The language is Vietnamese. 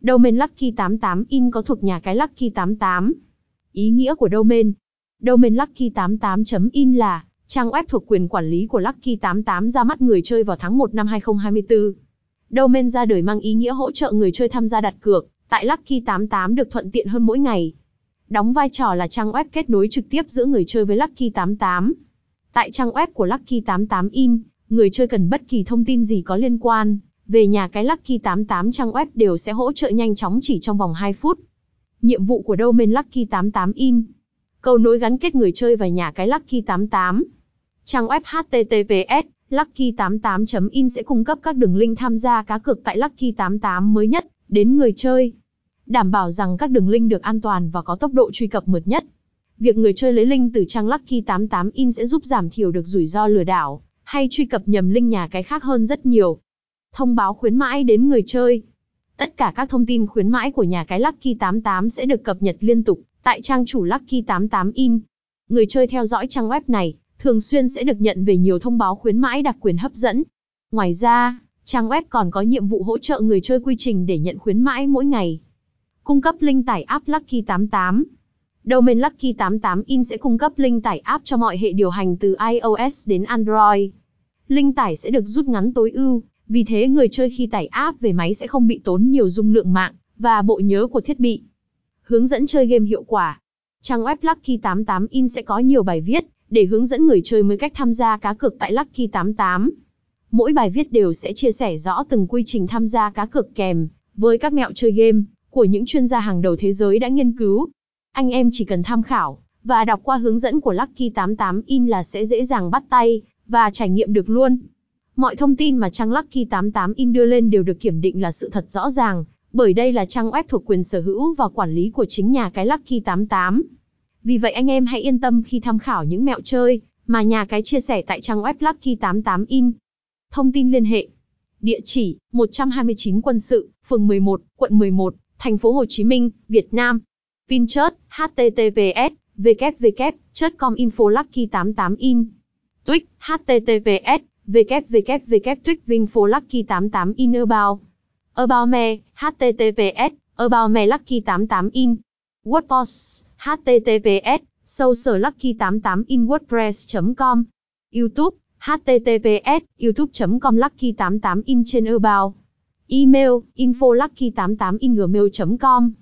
Domain Lucky 88 In có thuộc nhà cái Lucky 88. Ý nghĩa của domain Domain Lucky 88.in là trang web thuộc quyền quản lý của Lucky 88 ra mắt người chơi vào tháng 1 năm 2024. Domain ra đời mang ý nghĩa hỗ trợ người chơi tham gia đặt cược, tại Lucky 88 được thuận tiện hơn mỗi ngày. Đóng vai trò là trang web kết nối trực tiếp giữa người chơi với Lucky 88. Tại trang web của Lucky 88 In, người chơi cần bất kỳ thông tin gì có liên quan về nhà cái Lucky 88 trang web đều sẽ hỗ trợ nhanh chóng chỉ trong vòng 2 phút. Nhiệm vụ của domain Lucky 88 In Cầu nối gắn kết người chơi và nhà cái Lucky 88. Trang web https Lucky88.in sẽ cung cấp các đường link tham gia cá cược tại Lucky 88 mới nhất, đến người chơi. Đảm bảo rằng các đường link được an toàn và có tốc độ truy cập mượt nhất. Việc người chơi lấy link từ trang Lucky 88 in sẽ giúp giảm thiểu được rủi ro lừa đảo, hay truy cập nhầm link nhà cái khác hơn rất nhiều. Thông báo khuyến mãi đến người chơi. Tất cả các thông tin khuyến mãi của nhà cái Lucky 88 sẽ được cập nhật liên tục tại trang chủ Lucky 88 in. Người chơi theo dõi trang web này thường xuyên sẽ được nhận về nhiều thông báo khuyến mãi đặc quyền hấp dẫn. Ngoài ra, trang web còn có nhiệm vụ hỗ trợ người chơi quy trình để nhận khuyến mãi mỗi ngày. Cung cấp link tải app Lucky 88. Domain Lucky 88 In sẽ cung cấp link tải app cho mọi hệ điều hành từ iOS đến Android. Link tải sẽ được rút ngắn tối ưu, vì thế người chơi khi tải app về máy sẽ không bị tốn nhiều dung lượng mạng và bộ nhớ của thiết bị. Hướng dẫn chơi game hiệu quả. Trang web Lucky 88 In sẽ có nhiều bài viết để hướng dẫn người chơi mới cách tham gia cá cược tại Lucky 88. Mỗi bài viết đều sẽ chia sẻ rõ từng quy trình tham gia cá cược kèm với các mẹo chơi game của những chuyên gia hàng đầu thế giới đã nghiên cứu. Anh em chỉ cần tham khảo và đọc qua hướng dẫn của Lucky 88 In là sẽ dễ dàng bắt tay và trải nghiệm được luôn. Mọi thông tin mà trang Lucky 88 In đưa lên đều được kiểm định là sự thật rõ ràng, bởi đây là trang web thuộc quyền sở hữu và quản lý của chính nhà cái Lucky 88. Vì vậy anh em hãy yên tâm khi tham khảo những mẹo chơi mà nhà cái chia sẻ tại trang web Lucky 88 In. Thông tin liên hệ. Địa chỉ: 129 Quân sự, phường 11, quận 11, thành phố Hồ Chí Minh, Việt Nam. Pinchert: https www.com info lucky 88 in. Twitch: https www.twitch lucky 88 in about. About me: https, about me lucky 88 in. WordPress https sociallucky88inwordpress.com YouTube, https youtube.com lucky88in, trên about, email, info lucky88ingmail.com